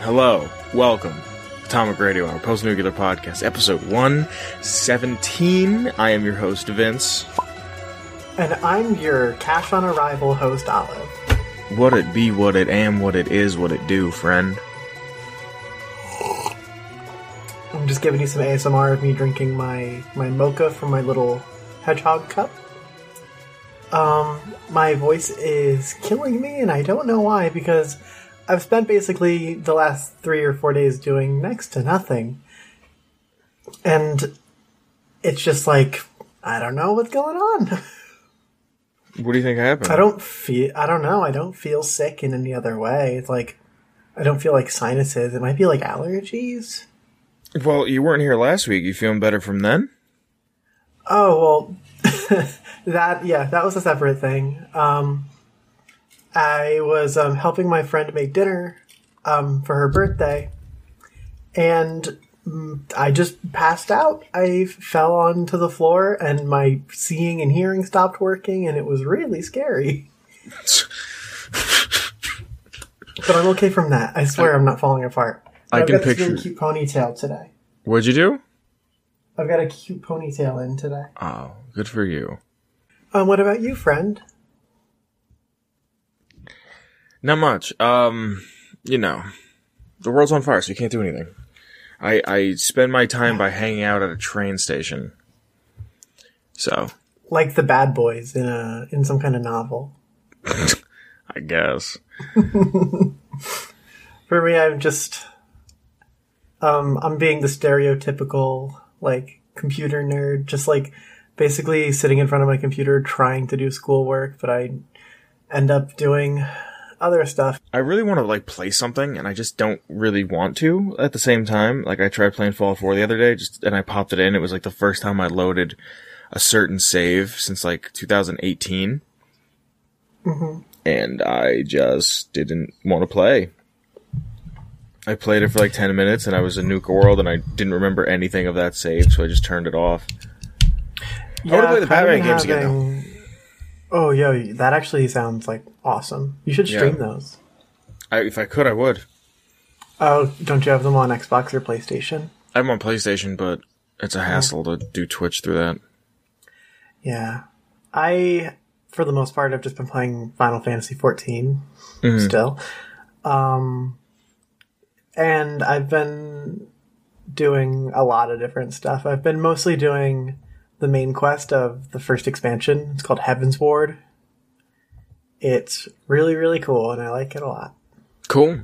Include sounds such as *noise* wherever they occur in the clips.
Hello, welcome. Atomic Radio, Hour post nuclear podcast, episode 117. I am your host, Vince. And I'm your cash on arrival host, Olive. What it be, what it am, what it is, what it do, friend. I'm just giving you some ASMR of me drinking my, my mocha from my little hedgehog cup. Um, my voice is killing me, and I don't know why, because I've spent basically the last three or four days doing next to nothing. And it's just like, I don't know what's going on. *laughs* What do you think happened? I don't feel, I don't know, I don't feel sick in any other way. It's like, I don't feel like sinuses. It might be like allergies. Well, you weren't here last week. You feeling better from then? Oh, well, *laughs* that, yeah, that was a separate thing. Um, I was um, helping my friend make dinner um, for her birthday, and mm, I just passed out. I fell onto the floor, and my seeing and hearing stopped working, and it was really scary. but I'm okay from that. I swear I, am not falling apart. I I've can got picture. This really cute ponytail today. What'd you do? I've got a cute ponytail in today. Oh, good for you. Um, what about you, friend? Not much. Um, you know, the world's on fire, so you can't do anything. I I spend my time by hanging out at a train station. So, like the bad boys in a in some kind of novel. *laughs* I guess. *laughs* For me, I'm just um I'm being the stereotypical like computer nerd, just like basically sitting in front of my computer trying to do schoolwork, but I end up doing other stuff. I really want to like play something, and I just don't really want to at the same time. Like I tried playing Fallout 4 the other day, just and I popped it in. It was like the first time I loaded a certain save since like 2018, mm-hmm. and I just didn't want to play. I played it for like 10 minutes, and I was in Nuka World, and I didn't remember anything of that save, so I just turned it off. Yeah, I want to play the Batman games again. Though. Oh, yo, that actually sounds like awesome. You should stream yeah. those. I, if I could, I would. Oh, don't you have them on Xbox or PlayStation? I'm on PlayStation, but it's a hassle yeah. to do Twitch through that. Yeah. I, for the most part, I've just been playing Final Fantasy XIV mm-hmm. still. Um, and I've been doing a lot of different stuff. I've been mostly doing the main quest of the first expansion. It's called Heavensward. It's really, really cool, and I like it a lot. Cool.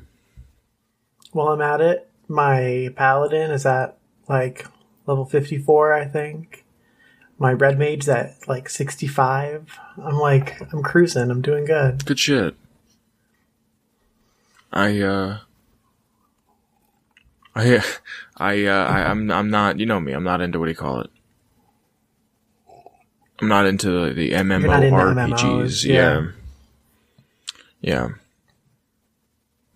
While I'm at it, my paladin is at like level 54, I think. My red mage's at like 65. I'm like, I'm cruising. I'm doing good. Good shit. I, uh, I, *laughs* I, uh, I, I'm, I'm not, you know me, I'm not into what do you call it? I'm not into the, the MMORPGs. Yeah. yeah. Yeah.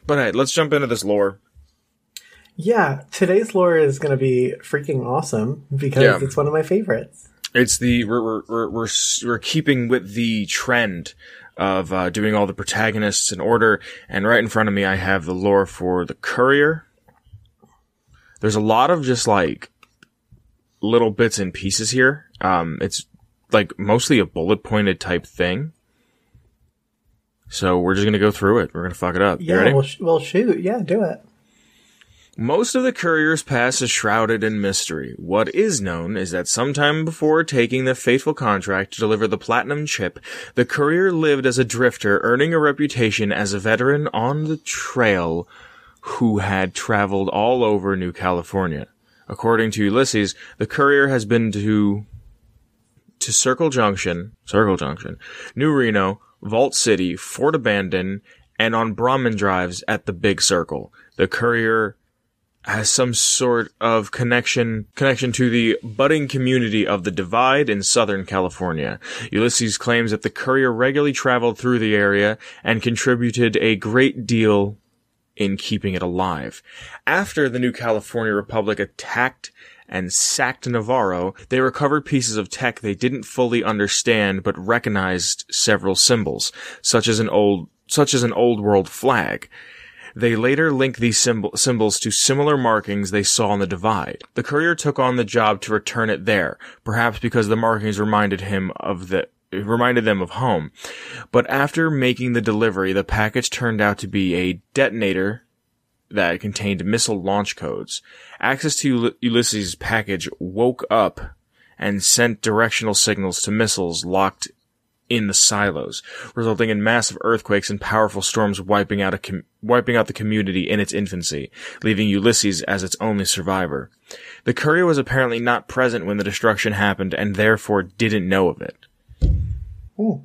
But hey, let's jump into this lore. Yeah, today's lore is going to be freaking awesome because yeah. it's one of my favorites. It's the we're we're we're we're, we're keeping with the trend of uh, doing all the protagonists in order, and right in front of me I have the lore for the courier. There's a lot of just like little bits and pieces here. Um, it's like mostly a bullet pointed type thing. So we're just gonna go through it. We're gonna fuck it up. You yeah, ready? We'll, sh- we'll shoot. Yeah, do it. Most of the courier's past is shrouded in mystery. What is known is that sometime before taking the fateful contract to deliver the platinum chip, the courier lived as a drifter, earning a reputation as a veteran on the trail who had traveled all over New California. According to Ulysses, the courier has been to to Circle Junction, Circle Junction, New Reno, Vault City, Fort Abandon, and on Brahmin drives at the Big Circle. The courier has some sort of connection connection to the budding community of the Divide in Southern California. Ulysses claims that the courier regularly traveled through the area and contributed a great deal in keeping it alive. After the New California Republic attacked and sacked Navarro, they recovered pieces of tech they didn't fully understand but recognized several symbols, such as an old such as an old world flag. They later linked these symbol- symbols to similar markings they saw on the divide. The courier took on the job to return it there, perhaps because the markings reminded him of the reminded them of home. But after making the delivery, the package turned out to be a detonator that contained missile launch codes. Access to Ulysses' package woke up and sent directional signals to missiles locked in the silos, resulting in massive earthquakes and powerful storms wiping out a com- wiping out the community in its infancy, leaving Ulysses as its only survivor. The courier was apparently not present when the destruction happened and therefore didn't know of it. Ooh.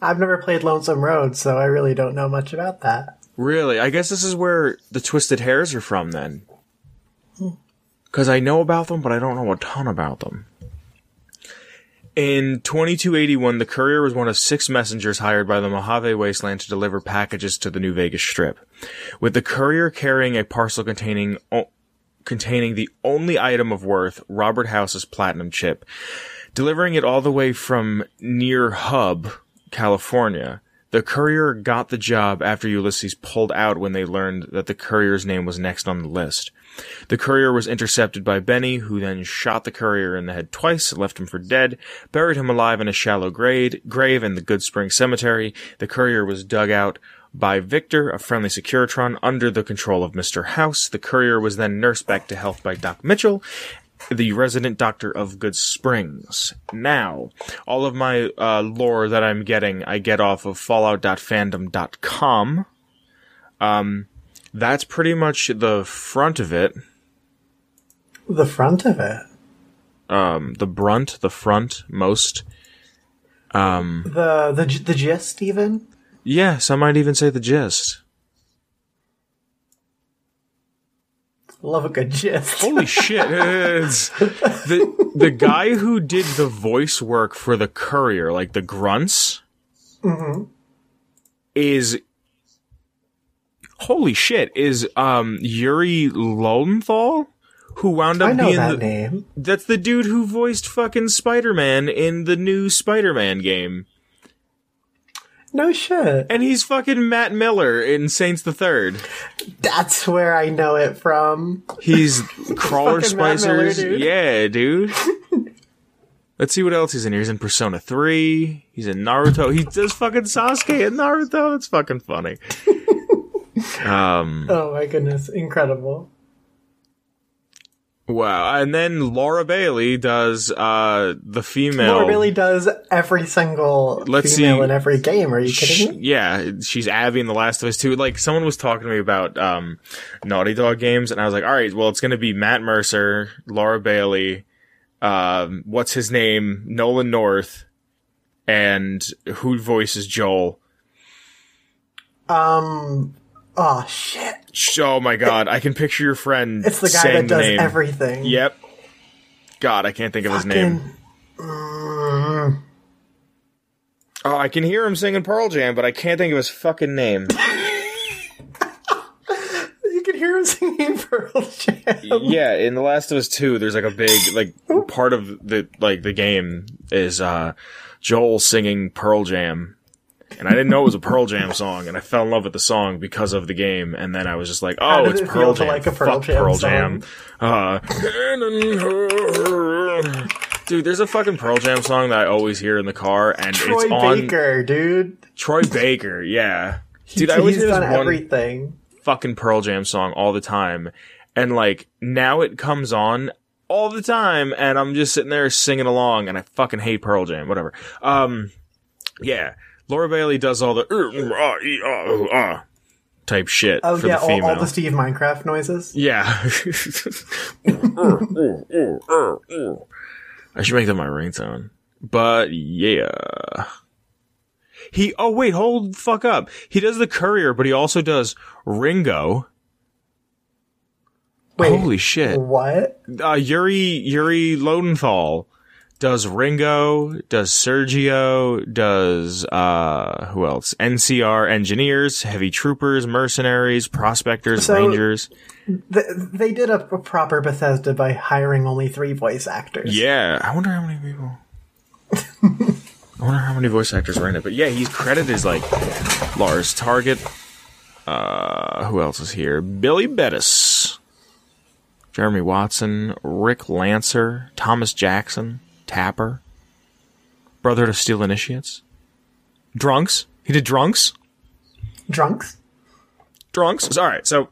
I've never played Lonesome Road, so I really don't know much about that. Really? I guess this is where the Twisted Hairs are from then. Because I know about them, but I don't know a ton about them. In 2281, the courier was one of six messengers hired by the Mojave Wasteland to deliver packages to the New Vegas Strip. With the courier carrying a parcel containing o- containing the only item of worth, Robert House's platinum chip, delivering it all the way from near Hub, California. The courier got the job after Ulysses pulled out when they learned that the courier's name was next on the list. The courier was intercepted by Benny, who then shot the courier in the head twice, left him for dead, buried him alive in a shallow grave, grave in the Goodsprings Cemetery. The courier was dug out by Victor, a friendly Securitron, under the control of Mr. House. The courier was then nursed back to health by Doc Mitchell, the resident doctor of Goodsprings. Now, all of my uh, lore that I'm getting, I get off of fallout.fandom.com. Um, that's pretty much the front of it. The front of it. Um, the brunt, the front, most. Um, The the the gist even. yes, I might even say the gist. Love a good gist. Holy *laughs* shit! It's- the the guy who did the voice work for the courier, like the grunts, is holy shit. Is um Yuri Lowenthal, who wound up I know being that the, name. That's the dude who voiced fucking Spider Man in the new Spider Man game. No shit. And he's fucking Matt Miller in Saints the Third. That's where I know it from. He's *laughs* Crawler Matt Miller, dude. Yeah, dude. *laughs* Let's see what else he's in here. He's in Persona 3. He's in Naruto. He does fucking Sasuke in Naruto. That's fucking funny. *laughs* um, Oh my goodness, incredible. Wow. And then Laura Bailey does, uh, the female. Laura Bailey does every single Let's female see. in every game. Are you kidding me? yeah, she's Abby in The Last of Us too. Like someone was talking to me about um, Naughty Dog games, and I was like, all right, well, it's going to be Matt Mercer, Laura Bailey, um, what's his name, Nolan North, and who voices Joel. Um. Oh shit! Sh- Oh my god, I can picture your friend. It's the guy that does everything. Yep. God, I can't think of his name. Fucking- Oh, I can hear him singing Pearl Jam, but I can't think of his fucking name. *laughs* you can hear him singing *laughs* Pearl Jam. yeah, in The Last of Us 2, there's like a big like part of the like the game is uh Joel singing Pearl Jam. And I didn't know it was a Pearl Jam song, and I fell in love with the song because of the game. And then I was just like, "Oh, it's it Pearl Jam! like a Pearl Fuck Jam Pearl song? Jam!" Uh, dude, there's a fucking Pearl Jam song that I always hear in the car, and Troy it's on Troy Baker, dude. Troy Baker. Yeah, dude, I always hear this everything. fucking Pearl Jam song all the time. And like now it comes on all the time and I'm just sitting there singing along and I fucking hate Pearl Jam, whatever. Um yeah. Laura Bailey does all the uh, uh, uh, uh, type shit Oh for yeah, the all, all the Steve Minecraft noises. Yeah. *laughs* I should make that my ringtone. But yeah. He oh wait, hold the fuck up. He does the courier, but he also does Ringo. Wait, Holy shit. What? Uh, Yuri Yuri Lowenthal does Ringo, does Sergio, does uh who else? NCR engineers, heavy troopers, mercenaries, prospectors, So- rangers. Th- they did a, a proper Bethesda by hiring only three voice actors. Yeah, I wonder how many people. *laughs* I wonder how many voice actors were in it. But yeah, he's credited as like Lars Target. Uh, who else is here? Billy Bettis, Jeremy Watson, Rick Lancer, Thomas Jackson, Tapper, Brotherhood of Steel Initiates, Drunks. He did Drunks. Drunks. Drunks. All right, so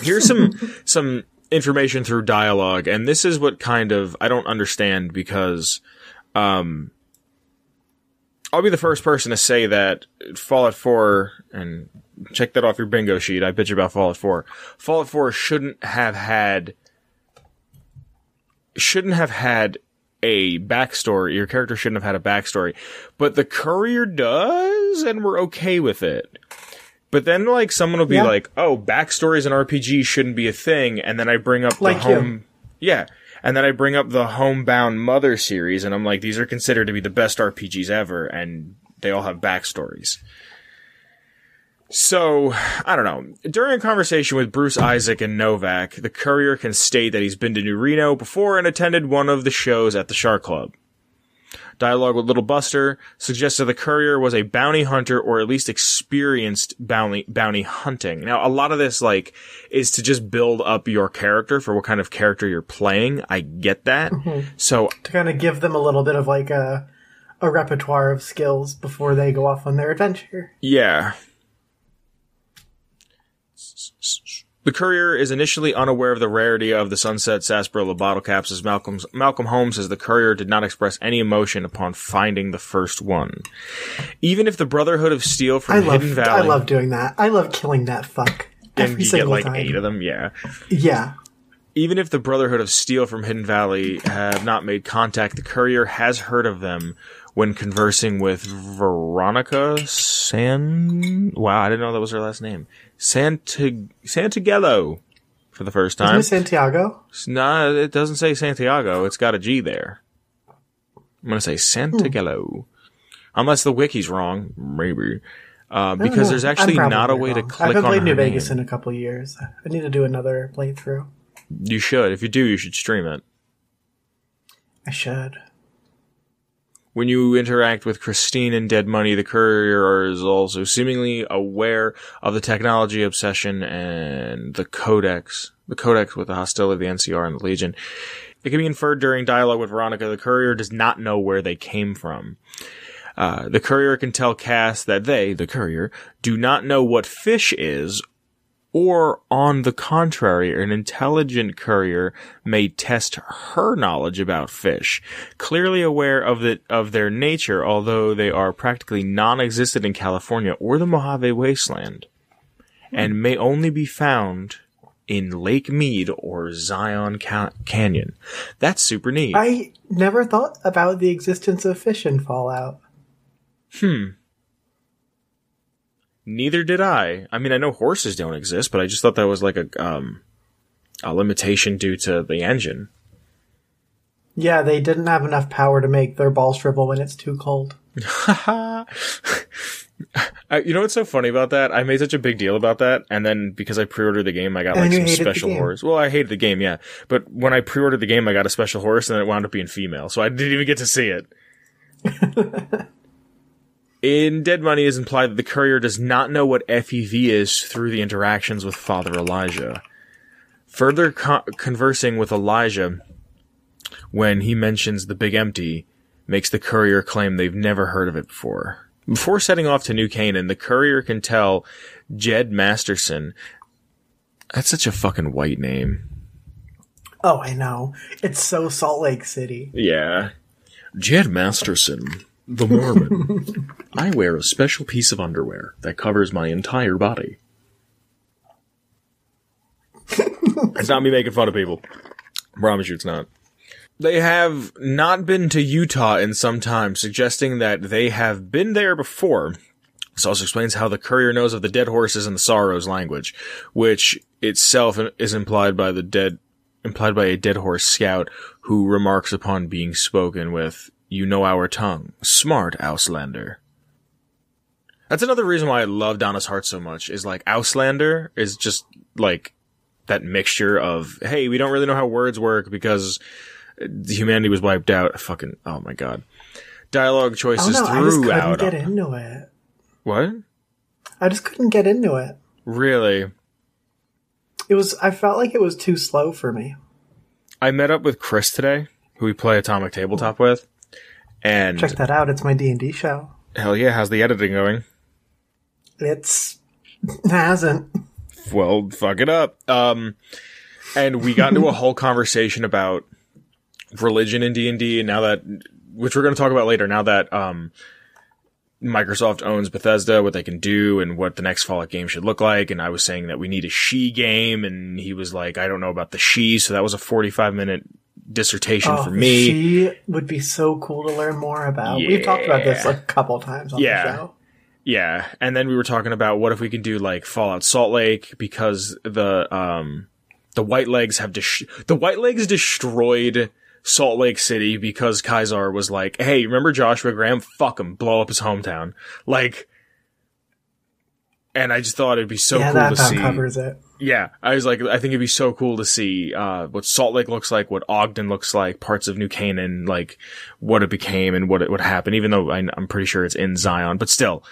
here's some *laughs* some information through dialogue, and this is what kind of I don't understand because um I'll be the first person to say that Fallout 4 and check that off your bingo sheet. I bitch about Fallout 4. Fallout 4 shouldn't have had shouldn't have had a backstory. Your character shouldn't have had a backstory, but the courier does, and we're okay with it. But then, like, someone will be Yeah. like, "Oh, backstories in RPG shouldn't be a thing," and then I bring up Like the you. home, yeah, and then I bring up the Homebound Mother series, and I'm like, these are considered to be the best RPGs ever, and they all have backstories. So, I don't know. During a conversation with Bruce Isaac and Novac, the courier can state that he's been to New Reno before and attended one of the shows at the Shark Club. Dialogue with Little Buster suggests that the courier was a bounty hunter or at least experienced bounty bounty hunting. Now, a lot of this like is to just build up your character for what kind of character you're playing. I get that. Mm-hmm. So to kind of give them a little bit of like a a repertoire of skills before they go off on their adventure. Yeah. The courier is initially unaware of the rarity of the Sunset Sarsaparilla bottle caps as Malcolm's, Malcolm Holmes says the courier did not express any emotion upon finding the first one. Even if the Brotherhood of Steel from I love Hidden Valley I love doing that. I love killing that fuck every you get single like time. eight of them, yeah. Yeah. Even if the Brotherhood of Steel from Hidden Valley have not made contact, the courier has heard of them when conversing with Veronica San. Wow, I didn't know that was her last name. Santa Santagello for the first Isn't time. it Santiago? No, it doesn't say Santiago. It's got a G there. I'm gonna say Santagello, unless the wiki's wrong, maybe. Uh, because there's actually not a way to wrong. click I haven't on played New name. Vegas in a couple years. I need to do another playthrough. You should. If you do, you should stream it. I should. When you interact with Christine in Dead Money, the courier is also seemingly aware of the technology obsession and the codex, the codex with the hostility of the NCR and the Legion. It can be inferred during dialogue with Veronica, the courier does not know where they came from. Uh, the courier can tell Cass that they, the courier, do not know what fish is or on the contrary, an intelligent courier may test her knowledge about fish, clearly aware of the of their nature, although they are practically non-existent in California or the Mojave Wasteland, and may only be found in Lake Mead or Zion Ca- Canyon. That's super neat. I never thought about the existence of fish in Fallout. Hmm. Neither did I. I mean, I know horses don't exist, but I just thought that was like a um a limitation due to the engine. Yeah, they didn't have enough power to make their balls shrivel when it's too cold. *laughs* You know what's so funny about that? I made such a big deal about that, and then because I pre-ordered the game, I got And like some special horse. Well, I hated the game, yeah, but when I pre-ordered the game, I got a special horse, and then it wound up being female, so I didn't even get to see it. *laughs* In Dead Money, is implied that the courier does not know what FEV is through the interactions with Father Elijah. Further co- conversing with Elijah, when he mentions the Big Empty, makes the courier claim they've never heard of it before. Before setting off to New Canaan, the courier can tell Jed Masterson. That's such a fucking white name. Oh, I know. It's so Salt Lake City. Yeah. Jed Masterson, the Mormon. I wear a special piece of underwear that covers my entire body. it's not me making fun of people. I promise you it's not. They have not been to Utah in some time, suggesting that they have been there before. This also explains how the courier knows of the dead horses in the sorrows language, which itself is implied by the dead, implied by a dead horse scout who remarks upon being spoken with, you know our tongue. Smart, Auslander. That's another reason why I love Honest Hearts so much, is like Auslander is just like that mixture of, hey, we don't really know how words work because humanity was wiped out. Fucking, oh my god. Dialogue choices oh, no, I just couldn't get into it. What? I just couldn't get into it. Really? It was, I felt like it was too slow for me. I met up with Chris today, who we play Atomic Tabletop with. And Check that out. It's my D&D show. hell yeah, how's the editing going? It's, it *laughs* hasn't. well, fuck it up. Um, and we got into a whole conversation about religion in D and D, and now that, which we're going to talk about later, now that um, Microsoft owns Bethesda, what they can do, and what the next Fallout game should look like. And I was saying that we need a Shi game, and he was like, "I don't know about the Shi," so that was a forty-five minute dissertation Oh, for me. Shi would be so cool to learn more about. We've talked about this a couple times on Yeah. the show. Yeah, and then we were talking about what if we could do like Fallout Salt Lake because the um the White Legs have dis- the White Legs destroyed Salt Lake City because Caesar was like, "Hey, remember Joshua Graham? Fuck him, blow up his hometown." Like and I just thought it'd be so yeah, cool to see. covers it. Yeah, I was like, I think it'd be so cool to see uh, what Salt Lake looks like, what Ogden looks like, parts of New Canaan, like what it became and what it would happen. Even though I, I'm pretty sure it's in Zion, but still,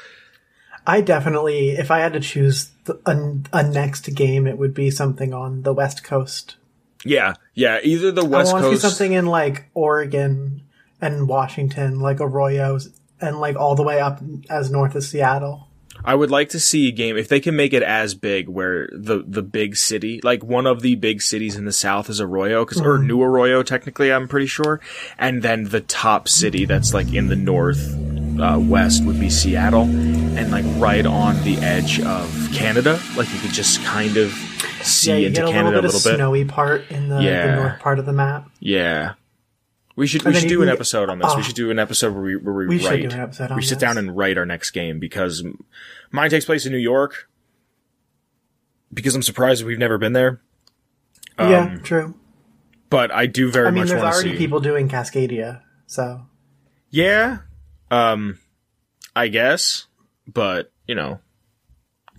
I definitely, if I had to choose the, a, a next game, it would be something on the West Coast. yeah, yeah. Either the West I want to see Coast, something in like Oregon and Washington, like Arroyos, and like all the way up as north as Seattle. I would like to see a game if they can make it as big, where the the big city, like one of the big cities in the South, is Arroyo, because or New Arroyo, technically, I'm pretty sure, and then the top city that's like in the north uh, west would be Seattle, and like right on the edge of Canada, like you could just kind of see Yeah, into get a Canada little bit a little bit. snowy part in the, Yeah. the north part of the map. Yeah. We should we should do an episode on this. we oh. should do an episode where we where we, We should write. do an episode on we sit this. down and write our next game because mine takes place in New York. Because I'm surprised we've never been there, yeah, true. but I do very much. I mean, much there's want to already people doing Cascadia, so Yeah, um, I guess, but you know,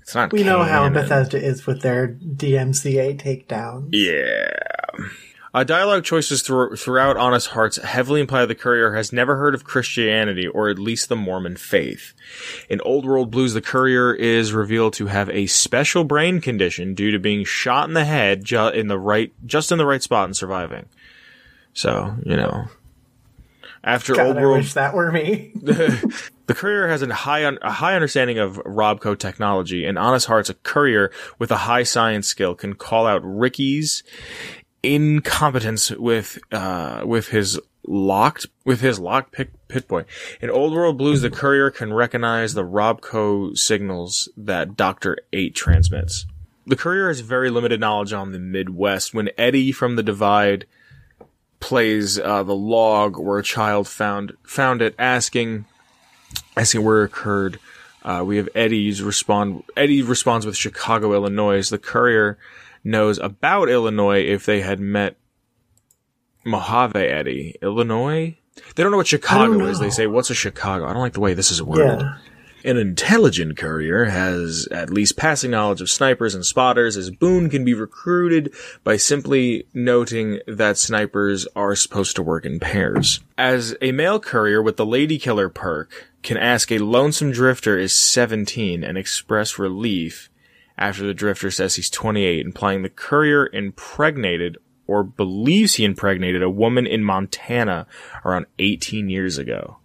it's not. we know how. Bethesda is with their DMCA takedowns. Yeah. Uh, dialogue choices thro- throughout Honest Hearts heavily imply the courier has never heard of Christianity or at least the Mormon faith. In Old World Blues, the courier is revealed to have a special brain condition due to being shot in the head ju- in the right, just in the right spot and surviving. So, you know. After God, Old I World wish that were me. *laughs* *laughs* the courier has a high un- a high understanding of Robco technology, and Honest Hearts, a courier with a high science skill, can call out Ricky's incompetence with uh with his locked with his locked pick Pip-Boy. In Old World Blues, the courier can recognize the Robco signals that Doctor Eight transmits. The courier has very limited knowledge on the Midwest. When Eddie from the Divide plays uh, the log where a child found found it, asking asking where it occurred. Uh, we have Eddie's respond. Eddie responds with Chicago, Illinois. The courier knows about Illinois if they had met Mojave Eddie. Illinois? They don't know what Chicago know. is. They say, what's a Chicago? I don't like the way this is worded. Yeah. An intelligent courier has at least passing knowledge of snipers and spotters, as Boone can be recruited by simply noting that snipers are supposed to work in pairs. As a male courier with the Lady Killer perk can ask a lonesome drifter is 17 and express relief after the drifter says he's 28, implying the courier impregnated or believes he impregnated a woman in Montana around 18 years ago.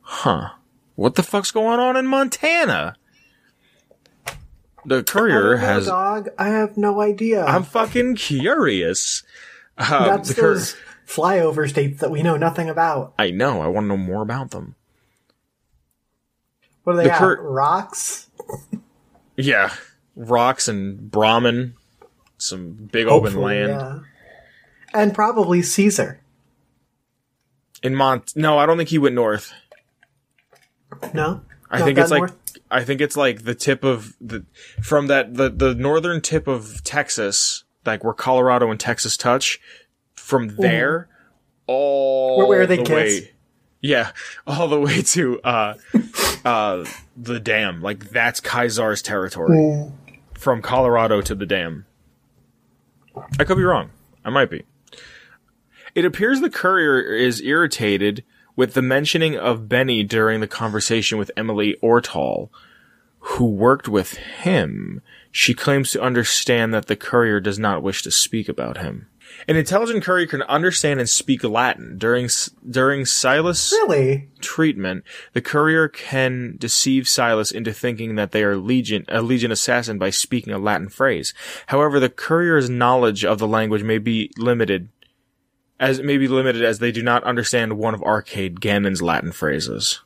Huh. What the fuck's going on in Montana? The courier has. dog. I have no idea. I'm fucking curious. Uh, That's the cour- those flyover states that we know nothing about. I know. I want to know more about them. What are they The cur- Rocks? Yeah. rocks and Brahmin, some big open land. yeah. And probably Caesar. In Mont, no, I don't think he went north. No? I Not think it's like north? I think it's like the tip of the from that the the northern tip of Texas, like where Colorado and Texas touch. From there, all Where- where they the kiss? way, yeah, all the way to uh uh the dam. Like that's Caesar's territory. From Colorado to the dam. I could be wrong. I might be. It appears the courier is irritated with the mentioning of Benny during the conversation with Emily Ortal, who worked with him. She claims to understand that the courier does not wish to speak about him. An intelligent courier can understand and speak Latin. During during Silas' Really? treatment, the courier can deceive Silas into thinking that they are legion a legion assassin by speaking a Latin phrase. However, the courier's knowledge of the language may be limited as it may be limited as they do not understand one of Arcade Gannon's Latin phrases.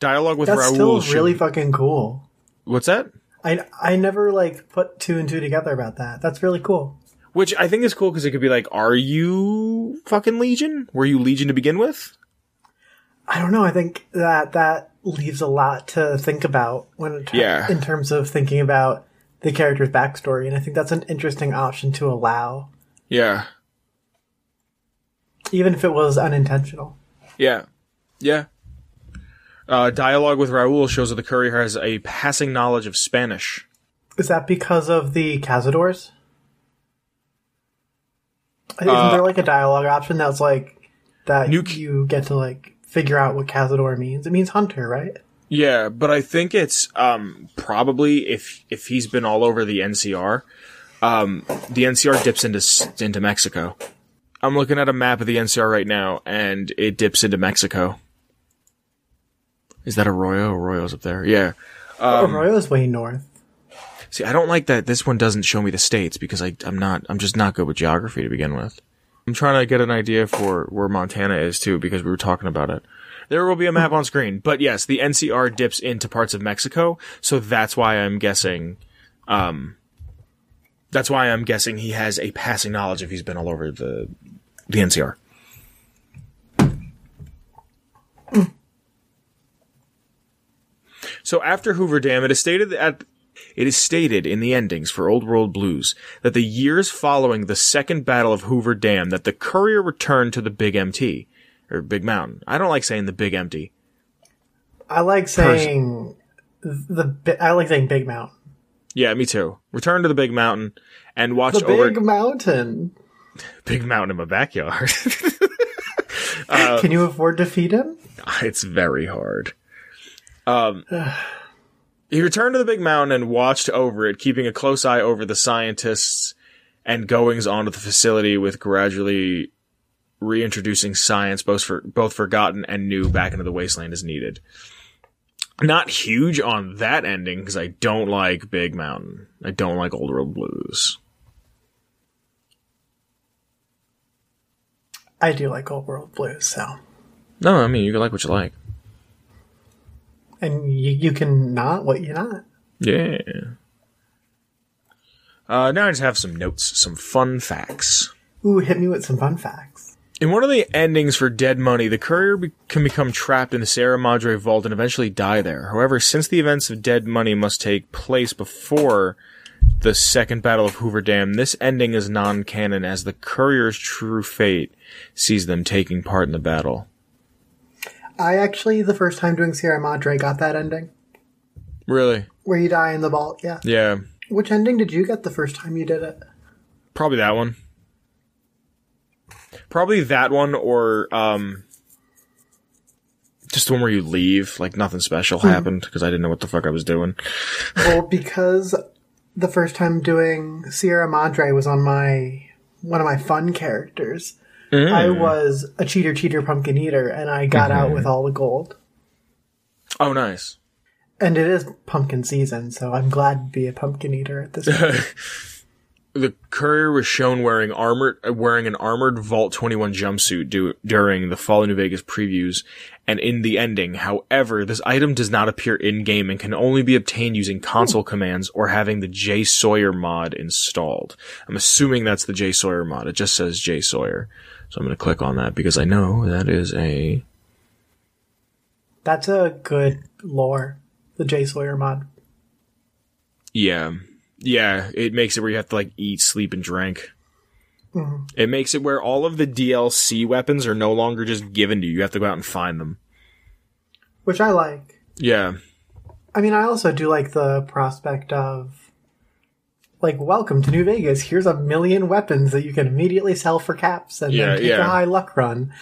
Dialogue with That's Raoul. still should- really fucking cool. What's that? I, I never like put two and two together about that. That's really cool. Which I think is cool because it could be like, are you fucking Legion? Were you Legion to begin with? I don't know. I think that that leaves a lot to think about when it, Yeah. in terms of thinking about the character's backstory, and I think that's an interesting option to allow, Yeah. even if it was unintentional. Yeah. Yeah. Uh, dialogue with Raoul shows that the courier has a passing knowledge of Spanish. Is that because of the Cazadors? Isn't Uh, there like a dialogue option that's like that New you get to like figure out what Cazador means? It means hunter, right? Yeah, but I think it's um, probably if if he's been all over the NCR, um, the NCR dips into into Mexico. I'm looking at a map of the NCR right now, and it dips into Mexico. Is that Arroyo? Arroyo's up there. Yeah. Um, Arroyo's way north. See, I don't like that this one doesn't show me the states because I, I'm not, I'm just not good with geography to begin with. I'm trying to get an idea for where Montana is too because we were talking about it. There will be a map on screen, but yes, the NCR dips into parts of Mexico, so that's why I'm guessing, um, that's why I'm guessing he has a passing knowledge if he's been all over the, the NCR. So after Hoover Dam, it is stated at it is stated in the endings for Old World Blues that the years following the second battle of Hoover Dam that the courier returned to the Big MT or Big Mountain. I don't like saying the Big Empty. I like saying the bi- I like saying Big Mountain. Yeah, me too. Return to the Big Mountain and watch The over Big Mountain. *laughs* Big Mountain in my backyard. *laughs* Can uh, you afford to feed him? *laughs* it's very hard. Um, he returned to the big mountain and watched over it, keeping a close eye over the scientists and goings on of the facility with gradually reintroducing science, both for both forgotten and new, back into the wasteland as needed. Not huge on that ending because I don't like Big Mountain. I don't like Old World Blues. I do like Old World Blues, so No, I mean you can like what you like. And you you can not what you're not. Yeah. Uh, now I just have some notes, some fun facts. Ooh, hit me with some fun facts. In one of the endings for Dead Money, the courier be- can become trapped in the Sierra Madre vault and eventually die there. However, since the events of Dead Money must take place before the second Battle of Hoover Dam, this ending is non-canon as the courier's true fate sees them taking part in the battle. I actually the first time doing Sierra Madre got that ending Really? where you die in the vault. Yeah. Yeah. Which ending did you get the first time you did it? Probably that one. Probably that one or um just the one where you leave, like nothing special happened because I didn't know what the fuck I was doing. Well, because the first time doing Sierra Madre was on my one of my fun characters. I mm. was a cheater, cheater, pumpkin eater, and I got out mm-hmm. with all the gold. Oh, nice. And it is pumpkin season, so I'm glad to be a pumpkin eater at this point. *laughs* The courier was shown wearing armored, uh, wearing an armored Vault 21 jumpsuit du- during the Fallout New Vegas previews, and in the ending. However, this item does not appear in game and can only be obtained using console Ooh. commands or having the J Sawyer mod installed. I'm assuming that's the J Sawyer mod. It just says J Sawyer. So I'm going to click on that because I know that is a. That's a good lore. The J Sawyer mod. Yeah. Yeah. It makes it where you have to like eat, sleep, and drink. Mm-hmm. It makes it where all of the DLC weapons are no longer just given to you. You have to go out and find them. Which I like. Yeah. I mean, I also do like the prospect of, like, welcome to New Vegas. Here's a million weapons that you can immediately sell for caps and yeah, then take yeah. a high luck run.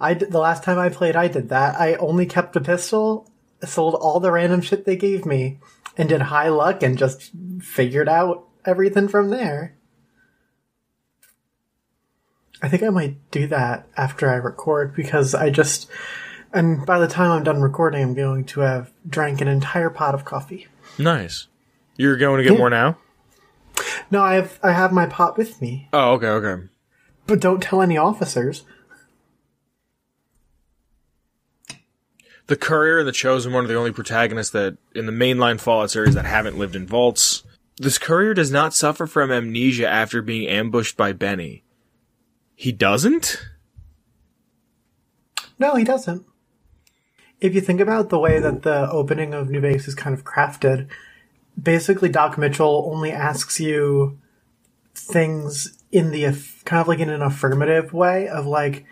I did, the last time I played, I did that. I only kept a pistol, sold all the random shit they gave me, and did high luck and just figured out everything from there. I think I might do that after I record because I just, and by the time I'm done recording, I'm going to have drank an entire pot of coffee. Nice. You're going to get yeah. more now? No, I have I have my pot with me. Oh, okay, okay. But don't tell any officers. The Courier and the Chosen One are the only protagonists that in the mainline Fallout series that haven't lived in vaults. This Courier does not suffer from amnesia after being ambushed by Benny. He doesn't? No, he doesn't. If you think about the way that the opening of New Vegas is kind of crafted, basically Doc Mitchell only asks you things in the kind of like in an affirmative way of like,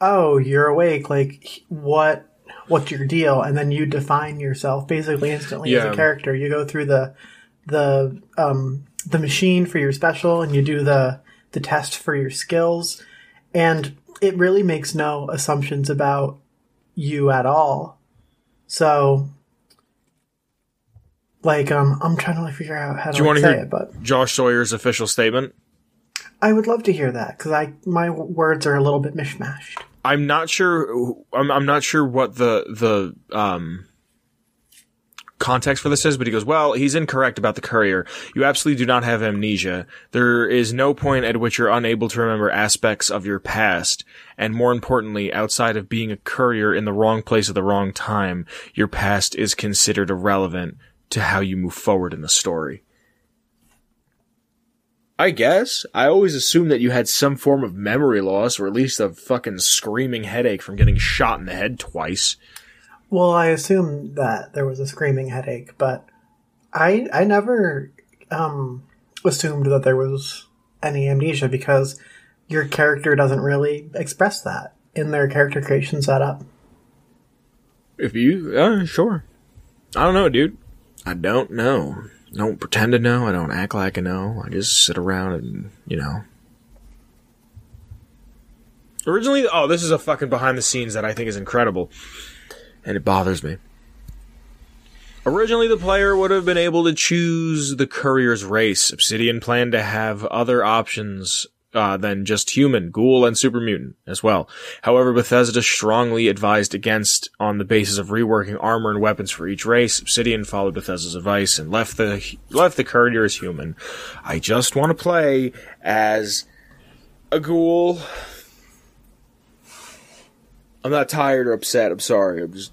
oh, you're awake. Like, what? What's your deal? And then you define yourself basically instantly yeah. as a character. You go through the the um, the machine for your special, and you do the the test for your skills. And it really makes no assumptions about you at all. So, like, um, I'm trying to like figure out how to Do you want to hear it, but Josh Sawyer's official statement. I would love to hear that because I my words are a little bit mishmashed. I'm not sure. I'm, I'm not sure what the the um context for this is, but he goes, well, he's incorrect about the courier. You absolutely do not have amnesia. There is no point at which you're unable to remember aspects of your past. And more importantly, outside of being a courier in the wrong place at the wrong time, your past is considered irrelevant to how you move forward in the story. I guess. I always assumed that you had some form of memory loss or at least a fucking screaming headache from getting shot in the head twice. Well, I assume that there was a screaming headache, but I I never um, assumed that there was any amnesia because your character doesn't really express that in their character creation setup. If you, uh, sure. I don't know, dude. I don't know. I don't pretend to know. I don't act like I know. I just sit around and, you know. Originally, oh, this is a fucking behind the scenes that I think is incredible and it bothers me. Originally, the player would have been able to choose the courier's race. Obsidian planned to have other options uh, than just human, ghoul, and super mutant as well. However, Bethesda strongly advised against on the basis of reworking armor and weapons for each race. Obsidian followed Bethesda's advice and left the left the courier as human. I just want to play as a ghoul I'm not tired or upset. I'm sorry. I'm just.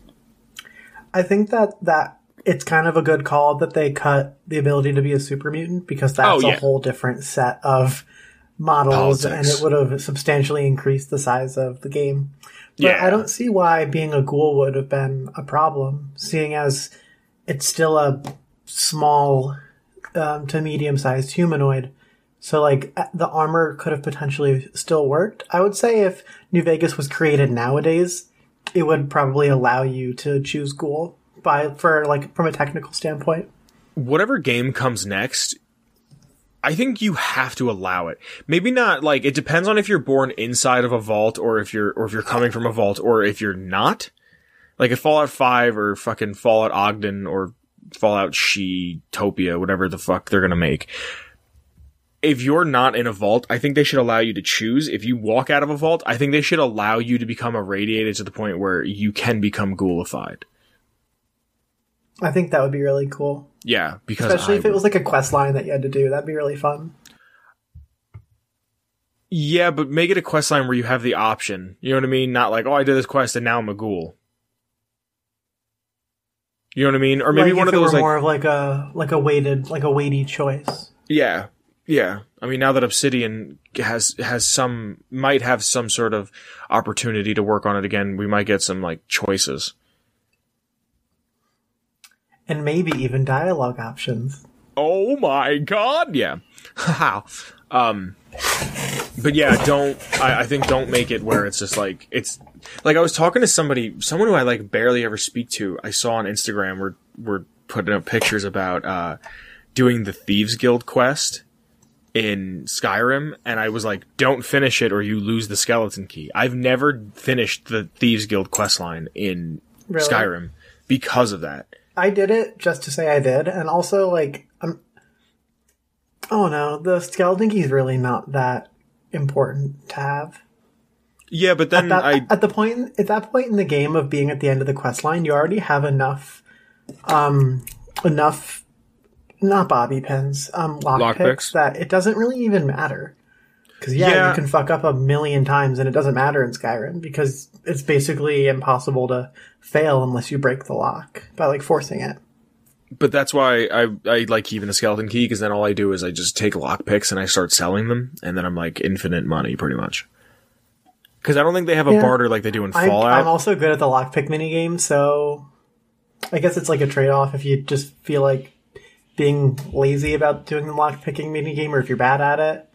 I think that that it's kind of a good call that they cut the ability to be a super mutant because that's oh, yeah. a whole different set of models, Politics. and it would have substantially increased the size of the game. But yeah. I don't see why being a ghoul would have been a problem, seeing as it's still a small um, to medium sized humanoid. So like the armor could have potentially still worked. I would say if New Vegas was created nowadays, it would probably allow you to choose Ghoul by for like from a technical standpoint. Whatever game comes next, I think you have to allow it. Maybe not like it depends on if you're born inside of a vault or if you're or if you're coming from a vault or if you're not. Like if Fallout 5 or fucking Fallout Ogden or Fallout She Topia, whatever the fuck they're gonna make if you're not in a vault, I think they should allow you to choose. If you walk out of a vault, I think they should allow you to become irradiated to the point where you can become ghoulified. I think that would be really cool. Yeah, because especially I if it was like a quest line that you had to do, that'd be really fun. Yeah, but make it a quest line where you have the option. You know what I mean? Not like, oh, I did this quest and now I'm a ghoul. You know what I mean? Or maybe like one of those like more of like a like a weighted like a weighty choice. Yeah. Yeah. I mean, now that Obsidian has, has some, might have some sort of opportunity to work on it again, we might get some, like, choices. And maybe even dialogue options. Oh my god! Yeah. *laughs* Haha. um, but yeah, don't, I, I think don't make it where it's just like, it's, like I was talking to somebody, someone who I like barely ever speak to, I saw on Instagram, we're, we're putting up pictures about, uh, doing the Thieves Guild quest in Skyrim, and I was like, don't finish it or you lose the skeleton key. I've never finished the Thieves Guild quest line in Really? Skyrim because of that. I did it just to say I did, and also like I'm. Oh no, the skeleton key is really not that important to have. Yeah, but then That, I, at the point at that point in the game of being at the end of the quest line, you already have enough, um, enough, not bobby pins, um, lock, Lock that it doesn't really even matter. Because yeah, Yeah. you can fuck up a million times, and it doesn't matter in Skyrim because it's basically impossible to fail unless you break the lock by like forcing it. but that's why I, I like keeping the skeleton key because then all I do is I just take lockpicks and I start selling them, and then I'm like infinite money pretty much. Because I don't think they have a Yeah. barter like they do in I'm, Fallout. I'm also good at the lockpick minigame, so I guess it's like a trade off if you just feel like being lazy about doing the lockpicking minigame or if you're bad at it.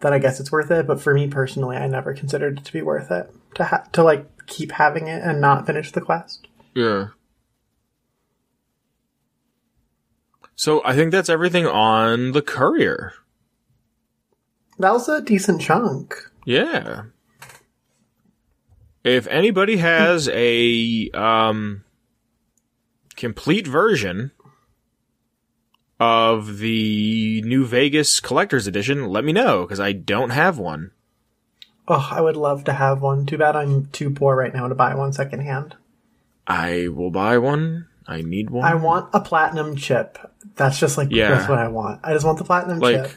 Then I guess it's worth it, but for me personally, I never considered it to be worth it to ha- to like keep having it and not finish the quest. Yeah. So I think that's everything on the courier. That was a decent chunk. Yeah. If anybody has a um complete version of the New Vegas Collector's Edition, let me know because I don't have one. Oh, I would love to have one. Too bad I'm too poor right now to buy one secondhand. I will buy one. I need one. I want a platinum chip. That's just like Yeah. that's what I want. I just want the platinum like chip.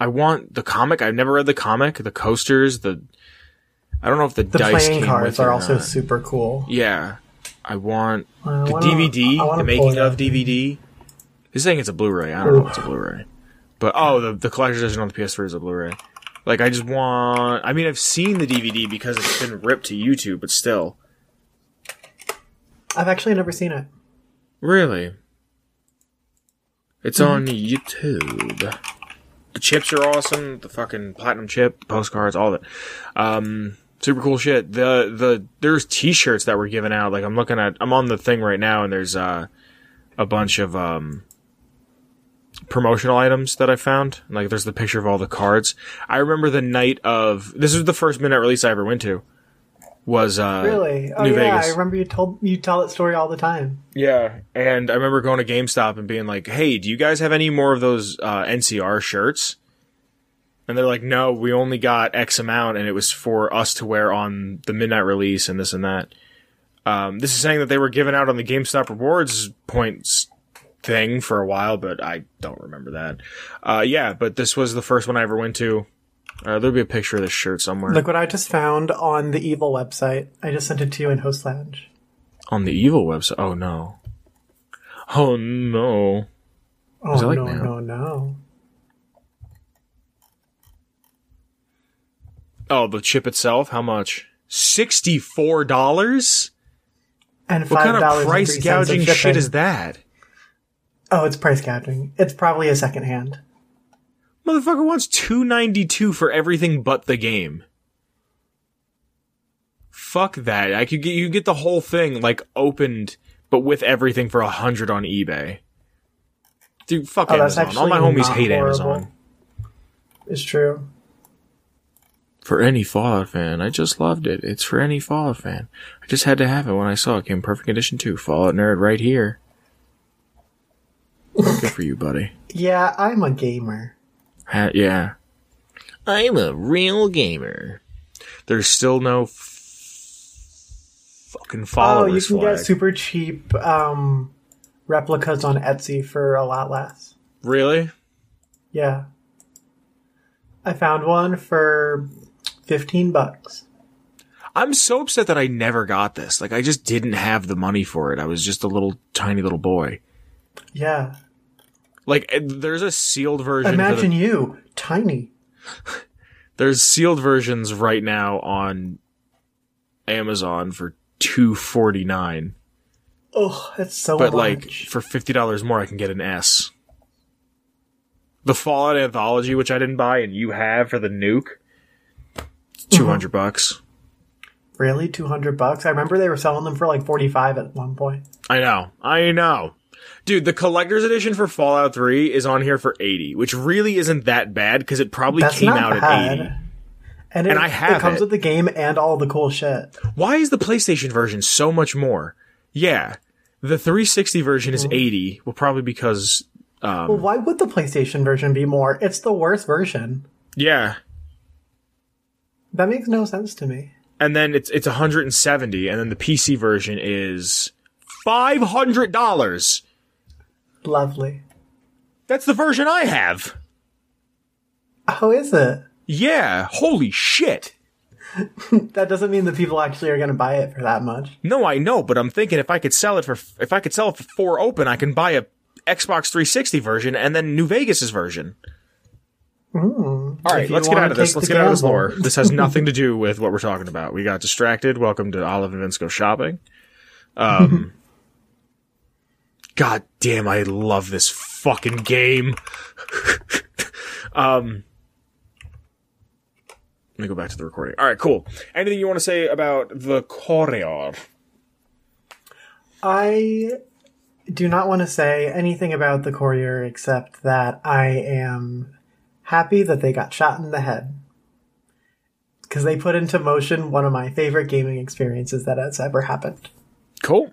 I want the comic. I've never read the comic. The coasters. The I don't know if the, The dice playing cards are also super cool. Yeah, I want I the wanna- DVD. The making of. DVD. This saying it's a Blu-ray. I don't know if it's a Blu-ray, but oh, the the collector's edition on the PS3 is a Blu-ray. Like I just want. I mean, I've seen the DVD because it's been ripped to YouTube, but still, I've actually never seen it. really, it's Mm-hmm. on YouTube. The chips are awesome. The fucking platinum chip, postcards, all of it. Um, super cool shit. The the there's T-shirts that were given out. Like I'm looking at, I'm on the thing right now, and there's uh a bunch of um promotional items that I found. Like there's the picture of all the cards. I remember the night of this was the first midnight release I ever went to. Was uh Really? Oh New yeah, Vegas. I remember you told you tell that story all the time. Yeah, and I remember going to GameStop and being like, "Hey, do you guys have any more of those uh, NCR shirts?" And they're like, "No, we only got X amount, and it was for us to wear on the midnight release and this and that." Um, this is saying that they were given out on the GameStop rewards points thing for a while, but I don't remember that. Uh, yeah, but this was the first one I ever went to. Uh, there'll be a picture of this shirt somewhere Look what I just found on the Evil website. I just sent it to you in Host Lounge. on the Evil website. Oh no! Oh no! Oh like no, now? no, no. Oh, the chip itself, how much? Sixty-four dollars? And What kind of price gouging shit is that? Oh, it's price gouging. It's probably a second hand. Motherfucker wants two ninety-two for everything but the game. Fuck that! I could get you get the whole thing like opened, but with everything for a hundred on eBay. Dude, fuck Oh, Amazon. All my homies hate horrible. Amazon. It's true. For any Fallout fan, I just loved it. It's for any Fallout fan. I just had to have it when I saw it. Came perfect condition too. Fallout nerd right here. Good for you, buddy. Yeah, I'm a gamer. Ha- yeah. I'm a real gamer. There's still no f- fucking fallout. Oh, you can flag. get super cheap um, replicas on Etsy for a lot less. really? Yeah. I found one for 15 bucks. I'm so upset that I never got this. Like I just didn't have the money for it. I was just a little tiny little boy. Yeah. Like there's a sealed version. Imagine the- you, tiny. *laughs* there's sealed versions right now on Amazon for two forty nine. Oh, that's so But much. like for fifty dollars more, I can get an S. The Fallout anthology, which I didn't buy, and you have for the nuke, two hundred bucks. really, two hundred bucks. I remember they were selling them for like forty five at one point. I know, I know, dude. The collector's edition for Fallout Three is on here for eighty, which really isn't that bad because it probably That's came out bad. at eighty. And, it, And I have it comes it. with the game and all the cool shit. Why is the PlayStation version so much more? Yeah, the 360 version is eighty. Well, probably because, um, Well, why would the PlayStation version be more? It's the worst version. yeah, That makes no sense to me. and then it's it's 170 and then the PC version is $500. Lovely. That's the version I have. How is it? Yeah, holy shit. *laughs* That doesn't mean that people actually are going to buy it for that much. No, I know, but I'm thinking if I could sell it for if I could sell it for 4 open, I can buy a Xbox 360 version and then New Vegas's version. All right, let's get out of this. Let's the get out of this lore. *laughs* This has nothing to do with what we're talking about. We got distracted. Welcome to Olive and Vince Go Shopping. Um, *laughs* God damn, I love this fucking game. *laughs* um, let me go back to the recording. All right, cool. Anything you want to say about the courier? I do not want to say anything about the courier except that I am happy that they got shot in the head. Because they put into motion one of my favorite gaming experiences that has ever happened. Cool.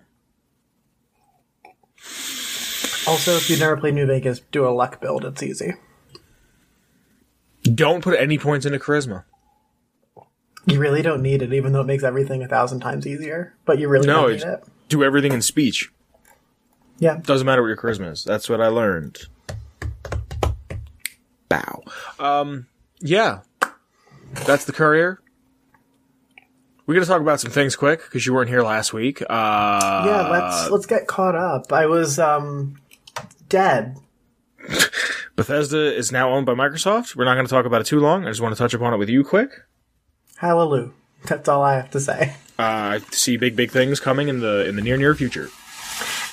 Also, if you've never played New Vegas, do a luck build. It's easy. Don't put any points into charisma. You really don't need it, even though it makes everything a thousand times easier. But you really No, don't need it. Do everything in speech. Yeah. Doesn't matter what your charisma is. That's what I learned. Bow. Um, yeah. That's the courier. We're gonna talk about some things quick because you weren't here last week. Uh, Yeah, let's let's get caught up. I was um dead. *laughs* Bethesda is now owned by Microsoft. We're not going to talk about it too long. I just want to touch upon it with you quick. Hallelujah. That's all I have to say. Uh, I see big, big things coming in the in the near, near future.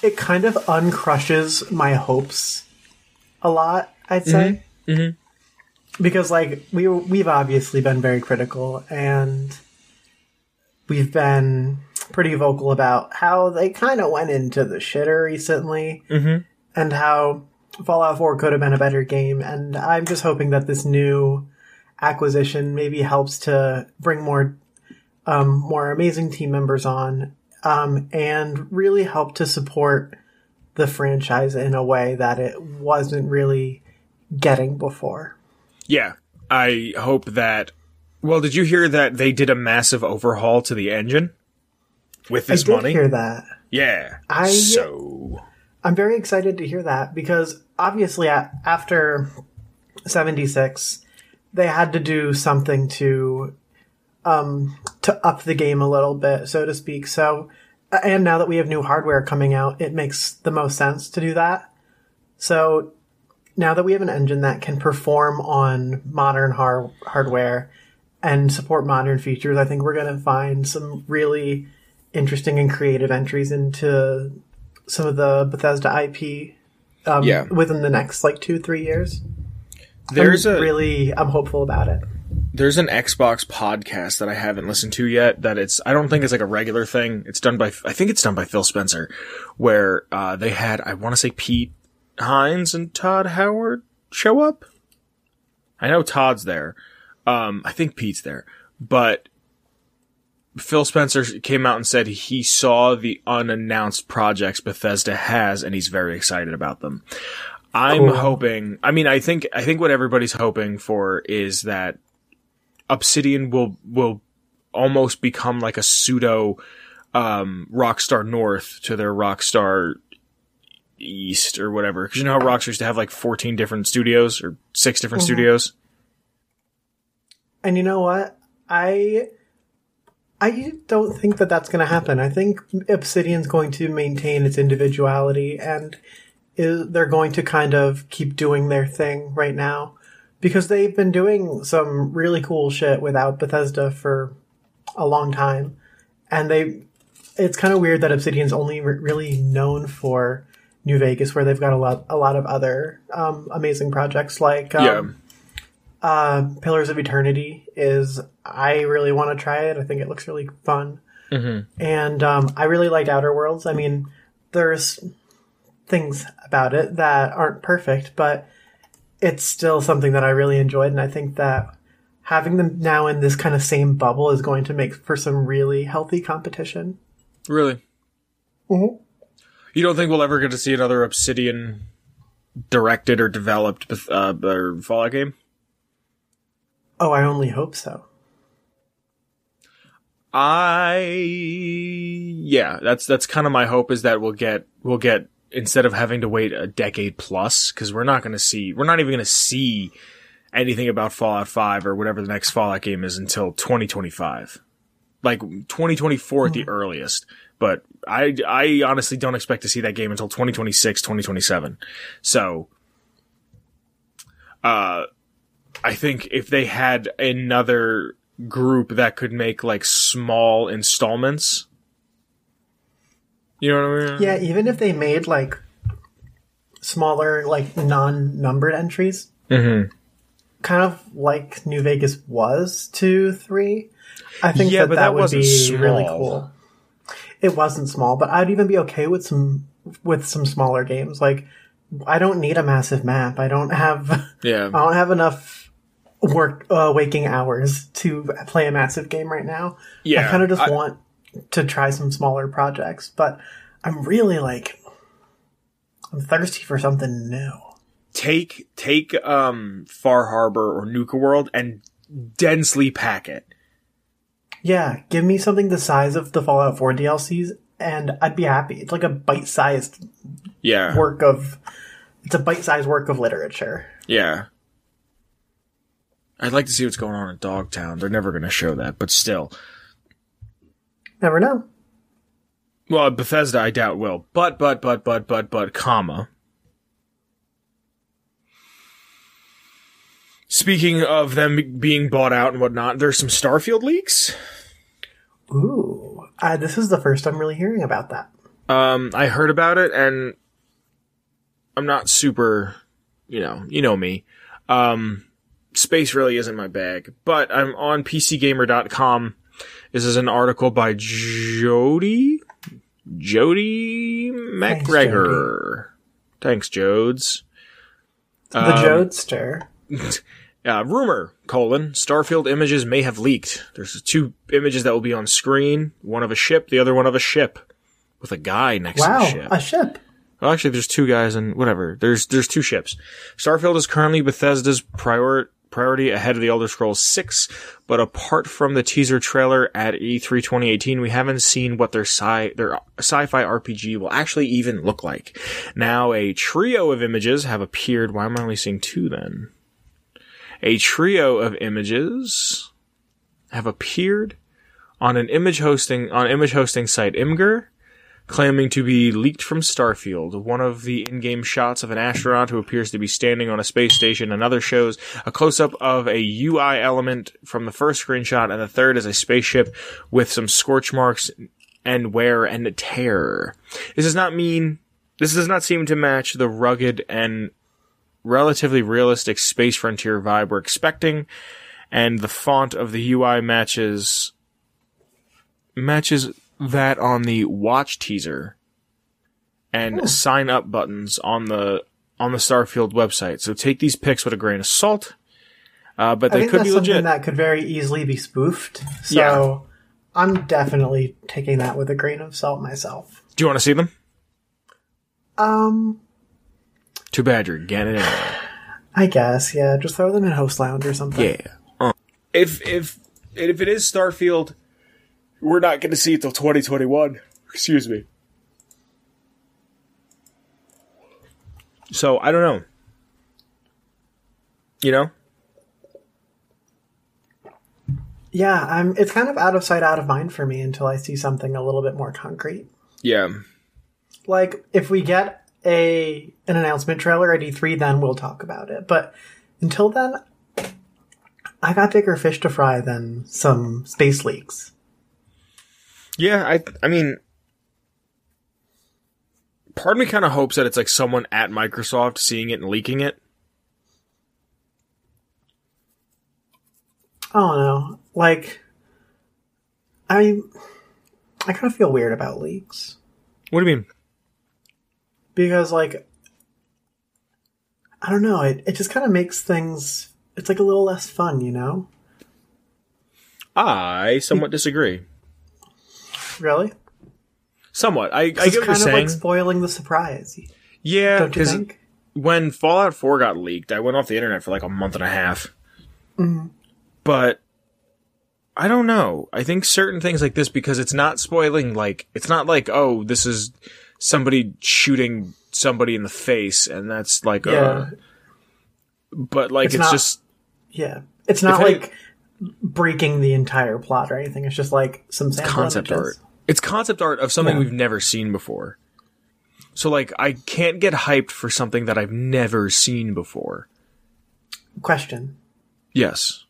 It kind of uncrushes my hopes a lot, I'd say. Because like we we've obviously been very critical and we've been pretty vocal about how they kind of went into the shitter recently and how Fallout 4 could have been a better game and I'm just hoping that this new acquisition maybe helps to bring more um, more amazing team members on um, and really help to support the franchise in a way that it wasn't really getting before. Yeah, I hope that. Well, did you hear that they did a massive overhaul to the engine with this I did money? hear that. Yeah. I- so I'm very excited to hear that because obviously after 76 they had to do something to um to up the game a little bit so to speak so and now that we have new hardware coming out it makes the most sense to do that so now that we have an engine that can perform on modern har- hardware and support modern features i think we're going to find some really interesting and creative entries into some of the Bethesda IP um, Yeah. within the next like two three years. there's I'm a really I'm hopeful about it. there's an Xbox podcast that I haven't listened to yet. That it's I don't think it's like a regular thing. It's done by I think it's done by Phil Spencer, where uh, they had I want to say Pete Hines and Todd Howard show up. I know Todd's there. Um, I think Pete's there, but Phil Spencer came out and said he saw the unannounced projects Bethesda has and he's very excited about them. I'm Cool. hoping, I mean, I think, I think what everybody's hoping for is that Obsidian will, will almost become like a pseudo, um, Rockstar North to their Rockstar East or whatever. Cause you know how Rockstar used to have like 14 different studios or six different mm-hmm. studios? And you know what? I I don't think that that's going to happen. I think Obsidian's going to maintain its individuality and is, they're going to kind of keep doing their thing right now because they've been doing some really cool shit without Bethesda for a long time. And they, it's kind of weird that Obsidian's only re- really known for New Vegas, where they've got a lot, a lot of other um, amazing projects like um, Yeah. uh, Pillars of Eternity is I really want to try it. I think it looks really fun. And um, I really liked Outer Worlds. I mean, there's things about it that aren't perfect, but it's still something that I really enjoyed. And I think that having them now in this kind of same bubble is going to make for some really healthy competition. Really? Mhm. You don't think we'll ever get to see another Obsidian directed or developed uh, or Fallout game? Oh, I only hope so. I yeah, that's that's kind of my hope is that we'll get we'll get instead of having to wait a decade plus because we're not going to see we're not even going to see anything about Fallout 5 or whatever the next Fallout game is until 2025. Like 2024 at the earliest. But I I honestly don't expect to see that game until 2026, 2027. So uh I think if they had another group that could make like small installments. You know what I mean? Yeah, even if they made like smaller, like non-numbered entries, Mm-hmm. kind of like New Vegas was two, three. I think Yeah, that but that, that would be really cool. It wasn't small, but I'd even be okay with some with some smaller games. Like I don't need a massive map. I don't have yeah. I don't have enough work uh, waking hours to play a massive game right now. Yeah. I kind of just I- want to try some smaller projects, but I'm really like I'm thirsty for something new. take take um Far Harbor or Nuka World and densely pack it. Yeah, give me something the size of the Fallout 4 DLCs and I'd be happy. It's like a bite-sized Yeah. work of it's a bite-sized work of literature. Yeah. I'd like to see what's going on in Dogtown. They're never going to show that, but still. Never know. Well, Bethesda, I doubt will. But, but, but, but, but, but, comma. Speaking of them being bought out and whatnot, there's some Starfield leaks. Ooh, uh, this is the first I'm really hearing about that. Um, I heard about it and I'm not super, you know, you know me. Um, space really isn't my bag, but I'm on PCGamer.com. This is an article by Jody, Jody Macgregor. Thanks, Jodes. The Um, Jodester. *laughs* Uh, rumor, colon, Starfield images may have leaked. There's two images that will be on screen, one of a ship, the other one of a ship. With a guy next Wow, to the ship. a ship. Well, actually, there's two guys and whatever. There's there's two ships. Starfield is currently Bethesda's prior, priority ahead of the Elder Scrolls 6, but apart from the teaser trailer at E E3 2018, we haven't seen what their sci their sci-fi RPG will actually even look like. Now, a trio of images have appeared. Why am I only seeing two then? A trio of images have appeared on an image hosting on image hosting site Imgur claiming to be leaked from Starfield. One of the in-game shots of an astronaut who appears to be standing on a space station. Another shows a close-up of a UI element from the first screenshot, and the third is a spaceship with some scorch marks and wear and tear. This does not mean this does not seem to match the rugged and relatively realistic space frontier vibe we're expecting, and the font of the UI matches matches that on the watch teaser and sign up buttons on the on the Starfield website. So take these pics with a grain of salt. Uh, but they could be legit. that could very easily be spoofed. So Yeah. I'm definitely taking that with a grain of salt myself. Do you want to see them? Um, Too bad you're getting it. I guess, yeah. Just throw them in Host Lounge or something. Yeah. Uh, if if if it is Starfield, we're not going to see it till 2021. Excuse me. So I don't know. You know, Yeah, I'm. It's kind of out of sight, out of mind for me until I see something a little bit more concrete. Yeah. Like if we get a an announcement trailer at E3, then we'll talk about it. But until then, I got bigger fish to fry than some space leaks. Yeah, I I mean part of me kind of hopes that it's like someone at Microsoft seeing it and leaking it. I don't know. Like I I kind of feel weird about leaks What do you mean? Because like I don't know, it it just kind of makes things it's like a little less fun, you know? I somewhat disagree. Really? Somewhat. I, I It's get what you're kind of saying. like spoiling the surprise. yeah, because think? when Fallout 4 got leaked, I went off the internet for like a month and a half. Mm-hmm. But I don't know. I think certain things like this because it's not spoiling like it's not like oh this is somebody shooting somebody in the face and that's like Yeah. uh but like It's it's, not- just Yeah. It's not like breaking the entire plot or anything. It's just like some concept art. It's concept art of something Yeah. we've never seen before. So like I can't get hyped for something that I've never seen before. Question. Yes.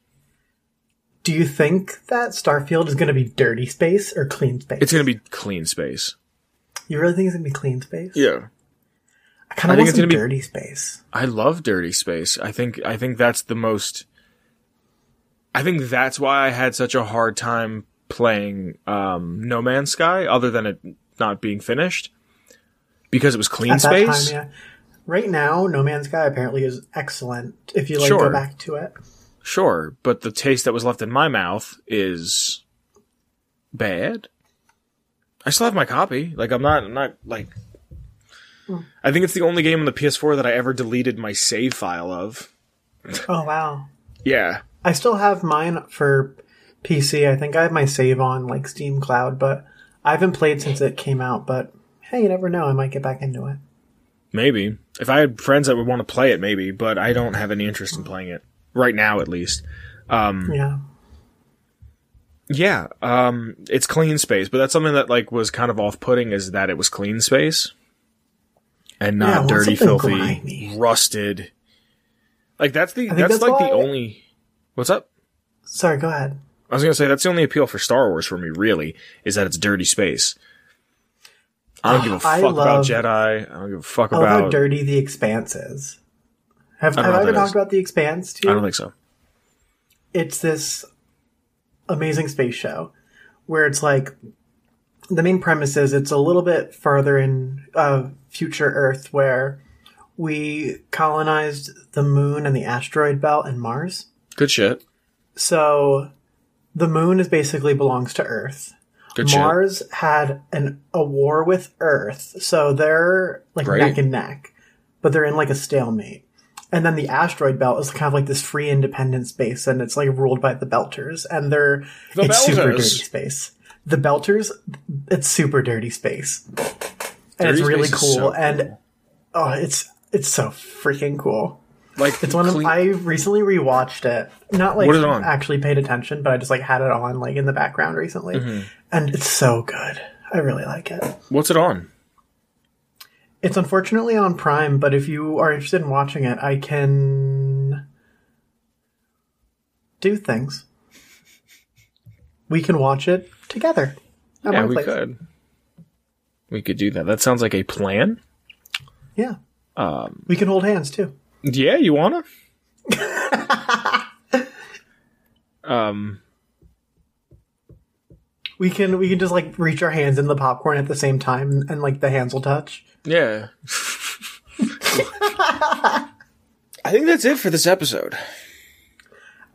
Do you think that Starfield is going to be dirty space or clean space? It's going to be clean space. You really think it's going to be clean space? Yeah. I kind of think it's gonna be- dirty space. I love dirty space. I think I think that's the most I think that's why I had such a hard time playing um No Man's Sky other than it not being finished because it was clean At space. time, yeah. Right now, No Man's Sky apparently is excellent if you like Sure. go back to it. Sure, but the taste that was left in my mouth is bad. I still have my copy. Like I'm not I'm not like I think it's the only game on the PS4 that I ever deleted my save file of. *laughs* Oh wow. Yeah. I still have mine for PC. I think I have my save on like Steam Cloud, but I haven't played since it came out. But hey, you never know. I might get back into it. Maybe. If I had friends that would want to play it, maybe, but I don't have any interest in playing it. Right now, at least. Um, Yeah. Yeah, um, it's clean space, but that's something that, like, was kind of off-putting is that it was clean space. And Yeah, not want dirty, filthy, grimy. rusted. Like, that's the, that's, that's like the only, what's up? Sorry. Go ahead. I was gonna say, that's the only appeal for Star Wars for me, really, is that it's dirty space. I don't give a *sighs* fuck I about Jedi. I don't give a fuck I love how about, dirty the Expanse is. Have, I have I ever talked about the Expanse too? I don't think so. it's this amazing space show where it's like the main premise is it's a little bit farther in uh, future Earth where we colonized the moon and the asteroid belt and Mars. Good shit. So the moon is basically belongs to Earth. Good shit. Mars had an a war with Earth, so they're like Great. neck and neck, but they're in like a stalemate. And then the asteroid belt is kind of like this free independent space, and it's like ruled by the Belters, and they're The it's super dirty space. The Belters, it's super dirty space, and Dirty it's really space is cool. And oh, it's it's so freaking cool. Like It's one of clean- I recently rewatched it. Not like actually paid attention, but I just like had it on like in the background recently, Mm-hmm. and it's so good. I really like it. What's it on? It's unfortunately on Prime, but if you are interested in watching it, I can do things. We can watch it together. yeah, we place. could. We could do that. That sounds like a plan. Yeah. Um, We can hold hands too. yeah, you wanna? *laughs* um, We can we can just like reach our hands in the popcorn at the same time and like the hands will touch. Yeah. *laughs* I think that's it for this episode.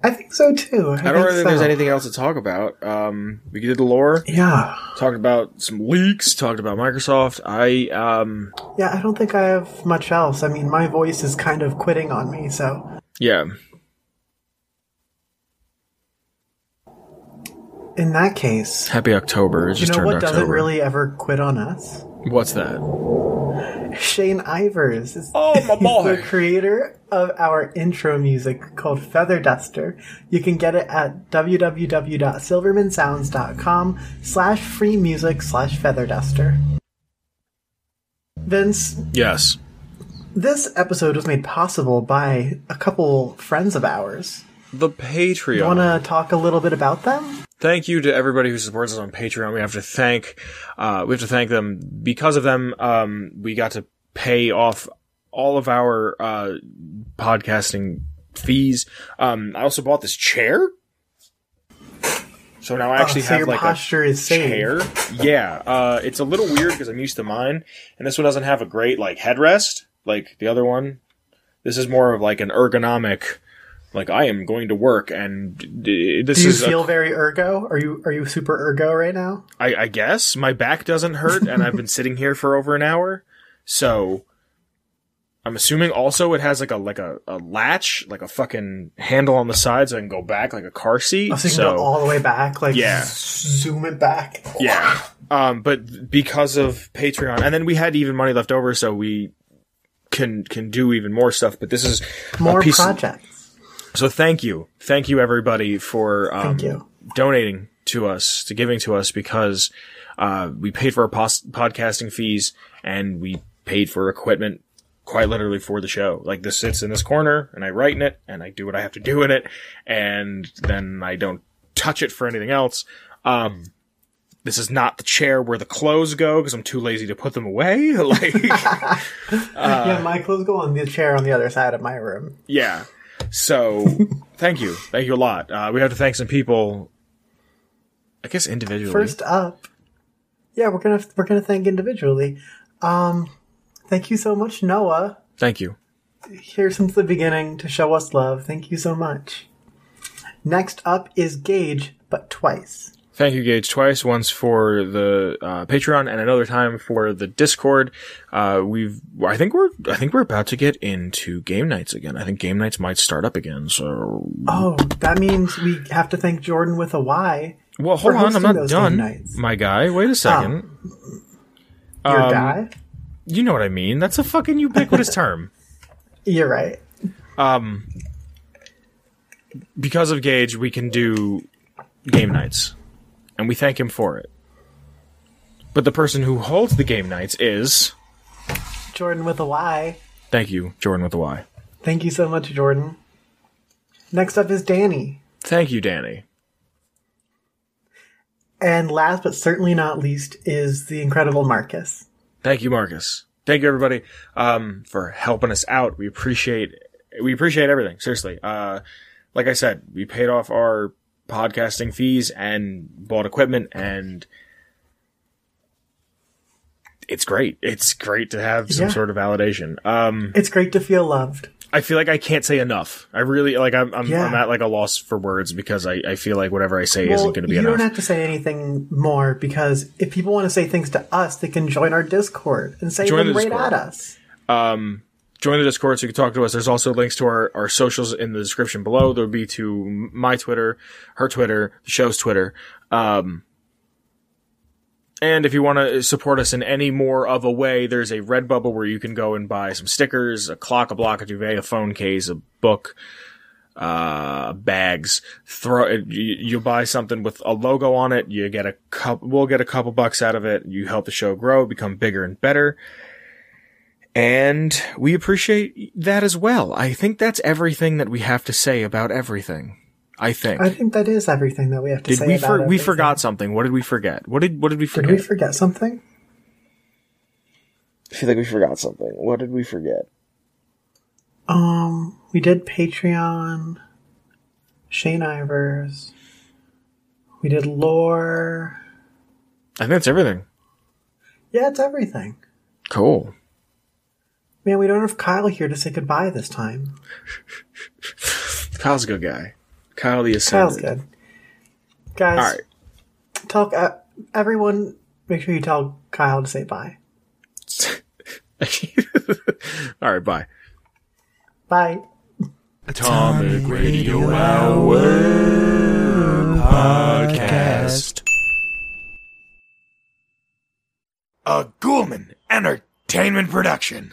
I think so too. I, I don't think really think there's anything else to talk about. Um, we did the lore, Yeah. talked about some leaks, talked about Microsoft. I um, Yeah, I don't think I have much else. I mean, my voice is kind of quitting on me, so yeah. in that case, Happy October. It you know turned what October. doesn't really ever quit on us? What's that? Shane Ivers is Oh, my *laughs* he's boy. the creator of our intro music called Feather Duster. You can get it at www.silvermansounds.com slash free music slash feather duster. Vince, Yes. this episode was made possible by a couple friends of ours. The Patreon. You want to talk a little bit about them? Thank you to everybody who supports us on Patreon. We have to thank, uh, we have to thank them because of them. Um, we got to pay off all of our, uh, podcasting fees. Um, I also bought this chair. So now I actually Oh, so have like a is chair. Yeah. Uh, it's a little weird because I'm used to mine and this one doesn't have a great like headrest like the other one. This is more of like an ergonomic, like I am going to work and this Do you is a feel very ergo? Are you are you super ergo right now? I, I guess my back doesn't hurt, and I've been *laughs* sitting here for over an hour, so I'm assuming also it has like a like a, a latch, like a fucking handle on the side, so I can go back like a car seat. So you can so go all the way back, like Yeah. zoom it back. yeah, *laughs* um, but because of Patreon, and then we had even money left over, so we can can do even more stuff. But this is a More piece of- projects. So thank you, thank you everybody for um, you. donating to us, to giving to us because uh, we paid for our pos- podcasting fees and we paid for equipment quite literally for the show. Like this sits in this corner and I write in it and I do what I have to do in it and then I don't touch it for anything else. Um, this is not the chair where the clothes go because I'm too lazy to put them away. *laughs* like, *laughs* yeah, my clothes go on the chair on the other side of my room. Yeah. So, *laughs* thank you. Thank you a lot. Uh, we have to thank some people, I guess individually. First up, yeah, we're gonna we're gonna thank individually. Um, thank you so much, Noah. thank you. Here since the beginning to show us love. Thank you so much. Next up is Gage, but twice. Thank you, Gage, twice. Once for the uh, Patreon, and another time for the Discord. Uh, we've, I think we're, I think we're about to get into game nights again. I think game nights might start up again. So, Oh, that means we have to thank Jordan with a Y. well, hold on, I'm not done, my guy. Wait a second. Your Um, guy. You know what I mean? That's a fucking ubiquitous *laughs* term. You're right. um, because of Gage, we can do game nights, and we thank him for it. But the person who holds the game nights is Jordan with a Y. thank you, Jordan with a Y. Thank you so much, Jordan. Next up is Danny. Thank you, Danny. And last but certainly not least is the incredible Marcus. Thank you, Marcus. Thank you, everybody, um, for helping us out. We appreciate we appreciate everything. Seriously. Uh, like I said, we paid off our podcasting fees and bought equipment, and it's great. It's great to have some Yeah. sort of validation. Um, It's great to feel loved. I feel like I can't say enough. I really like. I'm I'm, Yeah. I'm at like a loss for words because I, I feel like whatever I say Well, isn't going to be you enough. don't have to say anything more because if people want to say things to us, they can join our Discord and say Join them the right at us. Join the Discord so you can talk to us. There's also links to our, our socials in the description below. There'll be to my Twitter, her Twitter, the show's Twitter. Um, and if you want to support us in any more of a way, there's a Redbubble where you can go and buy some stickers, a clock, a block, a duvet, a phone case, a book, uh, bags. Throw you, you buy something with a logo on it. You get a couple. We'll get a couple bucks out of it. You help the show grow, become bigger and better. And we appreciate that as well. I think that's everything that we have to say about everything. I think. I think that is everything that we have to did say we about for, we forgot something? What did we forget? What did what did we forget? Did we forget something? I feel like we forgot something. What did we forget? Um, we did Patreon, Shane Ivers. We did lore. I think that's everything. Yeah, it's everything. Cool. Man, we don't have Kyle here to say goodbye this time. Kyle's a good guy. Kyle the Ascended. Kyle's good. Guys, All right. tell uh, everyone. Make sure you tell Kyle to say bye. *laughs* All right. Bye. Bye. Atomic Radio Hour podcast. A Ghoulman Entertainment entertainment production.